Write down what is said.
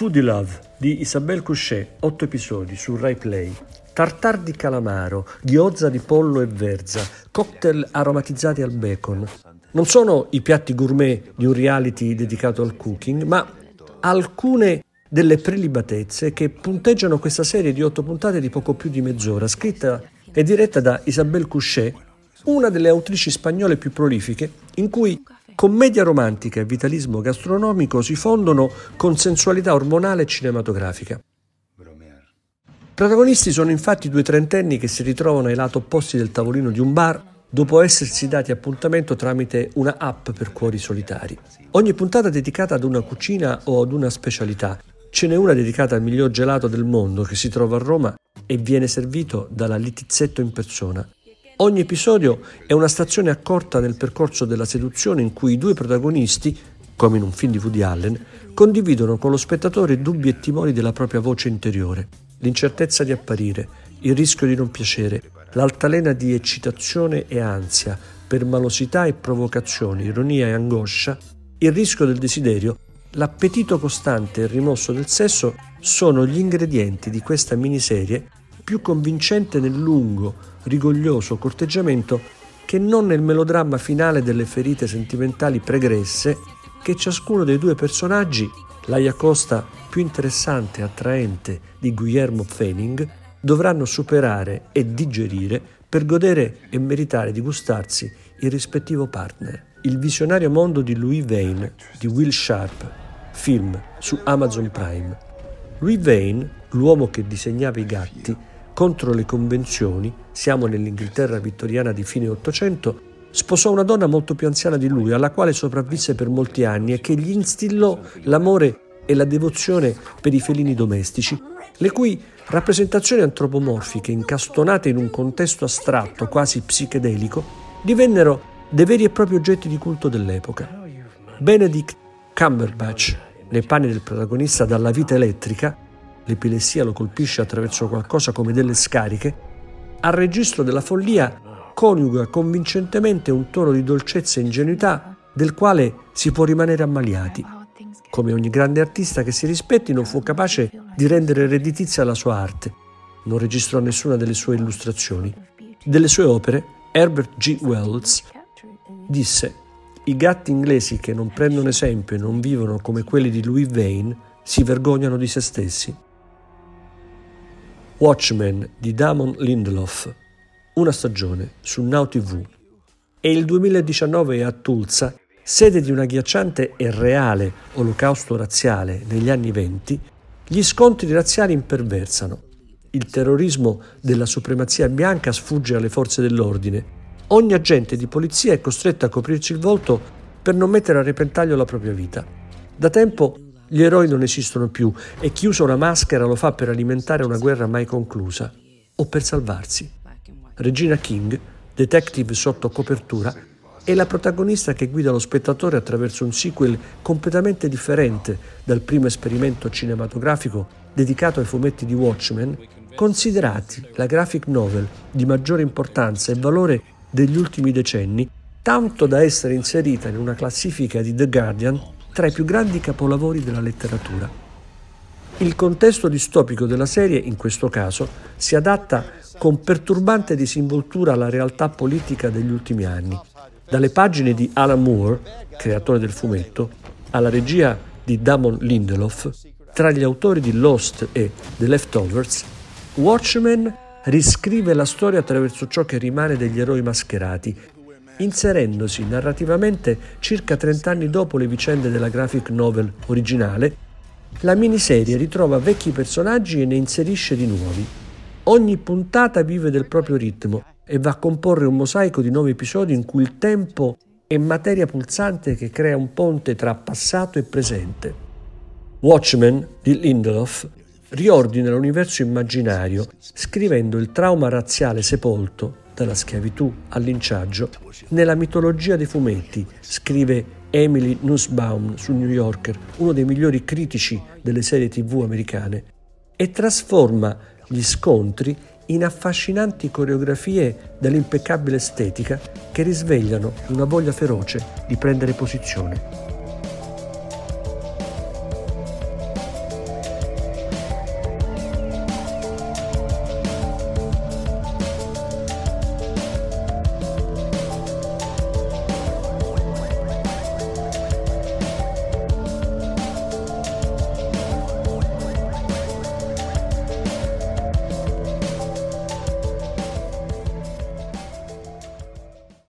Foodie Love di Isabelle Couchet, 8 episodi su Rai Play. Tartar di calamaro, ghiozza di pollo e verza, cocktail aromatizzati al bacon. Non sono i piatti gourmet di un reality dedicato al cooking, ma alcune delle prelibatezze che punteggiano questa serie di otto puntate di poco più di mezz'ora, scritta e diretta da Isabelle Couchet, una delle autrici spagnole più prolifiche, in cui Commedia romantica e vitalismo gastronomico si fondono con sensualità ormonale e cinematografica. Protagonisti sono infatti due trentenni che si ritrovano ai lati opposti del tavolino di un bar dopo essersi dati appuntamento tramite una app per cuori solitari. Ogni puntata dedicata ad una cucina o ad una specialità. Ce n'è una dedicata al miglior gelato del mondo che si trova a Roma e viene servito dalla Litizzetto in persona. Ogni episodio è una stazione accorta nel percorso della seduzione in cui i due protagonisti, come in un film di Woody Allen, condividono con lo spettatore dubbi e timori della propria voce interiore, l'incertezza di apparire, il rischio di non piacere, l'altalena di eccitazione e ansia, permalosità e provocazione, ironia e angoscia, il rischio del desiderio, l'appetito costante e il rimosso del sesso sono gli ingredienti di questa miniserie più convincente nel lungo, rigoglioso corteggiamento che non nel melodramma finale delle ferite sentimentali pregresse che ciascuno dei due personaggi, Laia Costa più interessante e attraente di Guillermo Fening, dovranno superare e digerire per godere e meritare di gustarsi il rispettivo partner. Il visionario mondo di Louis Vane di Will Sharp, film su Amazon Prime. Louis Vane, l'uomo che disegnava i gatti, contro le convenzioni, siamo nell'Inghilterra vittoriana di fine Ottocento, sposò una donna molto più anziana di lui, alla quale sopravvisse per molti anni e che gli instillò l'amore e la devozione per i felini domestici, le cui rappresentazioni antropomorfiche, incastonate in un contesto astratto, quasi psichedelico, divennero dei veri e propri oggetti di culto dell'epoca. Benedict Cumberbatch, nei panni del protagonista dalla vita elettrica, l'epilessia lo colpisce attraverso qualcosa come delle scariche, al registro della follia coniuga convincentemente un tono di dolcezza e ingenuità del quale si può rimanere ammaliati. Come ogni grande artista che si rispetti non fu capace di rendere redditizia la sua arte. Non registrò nessuna delle sue illustrazioni. Delle sue opere, Herbert G. Wells disse i gatti inglesi che non prendono esempio e non vivono come quelli di Louis Vane si vergognano di se stessi. Watchmen di Damon Lindelof, una stagione su Now TV. E il 2019 a Tulsa, sede di un agghiacciante e reale olocausto razziale negli anni venti, gli scontri razziali imperversano. Il terrorismo della supremazia bianca sfugge alle forze dell'ordine. Ogni agente di polizia è costretto a coprirci il volto per non mettere a repentaglio la propria vita. Da tempo gli eroi non esistono più e chi usa una maschera lo fa per alimentare una guerra mai conclusa o per salvarsi. Regina King, detective sotto copertura, è la protagonista che guida lo spettatore attraverso un sequel completamente differente dal primo esperimento cinematografico dedicato ai fumetti di Watchmen, considerati la graphic novel di maggiore importanza e valore degli ultimi decenni, tanto da essere inserita in una classifica di The Guardian tra i più grandi capolavori della letteratura. Il contesto distopico della serie, in questo caso, si adatta con perturbante disinvoltura alla realtà politica degli ultimi anni. Dalle pagine di Alan Moore, creatore del fumetto, alla regia di Damon Lindelof, tra gli autori di Lost e The Leftovers, Watchmen riscrive la storia attraverso ciò che rimane degli eroi mascherati inserendosi narrativamente circa 30 anni dopo le vicende della graphic novel originale, la miniserie ritrova vecchi personaggi e ne inserisce di nuovi. Ogni puntata vive del proprio ritmo e va a comporre un mosaico di nuovi episodi in cui il tempo è materia pulsante che crea un ponte tra passato e presente. Watchmen di Lindelof riordina l'universo immaginario scrivendo il trauma razziale sepolto dalla schiavitù al linciaggio nella mitologia dei fumetti, scrive Emily Nussbaum su New Yorker, uno dei migliori critici delle serie tv americane, e trasforma gli scontri in affascinanti coreografie dall'impeccabile estetica che risvegliano una voglia feroce di prendere posizione.